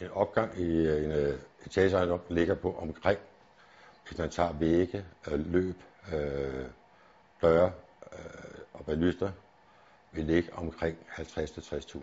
en opgang i øh, en øh, etageejendom ligger på omkring, hvis man tager vægge, øh, løb, øh, døre øh, og balyster, vil ligge omkring 50-60.000.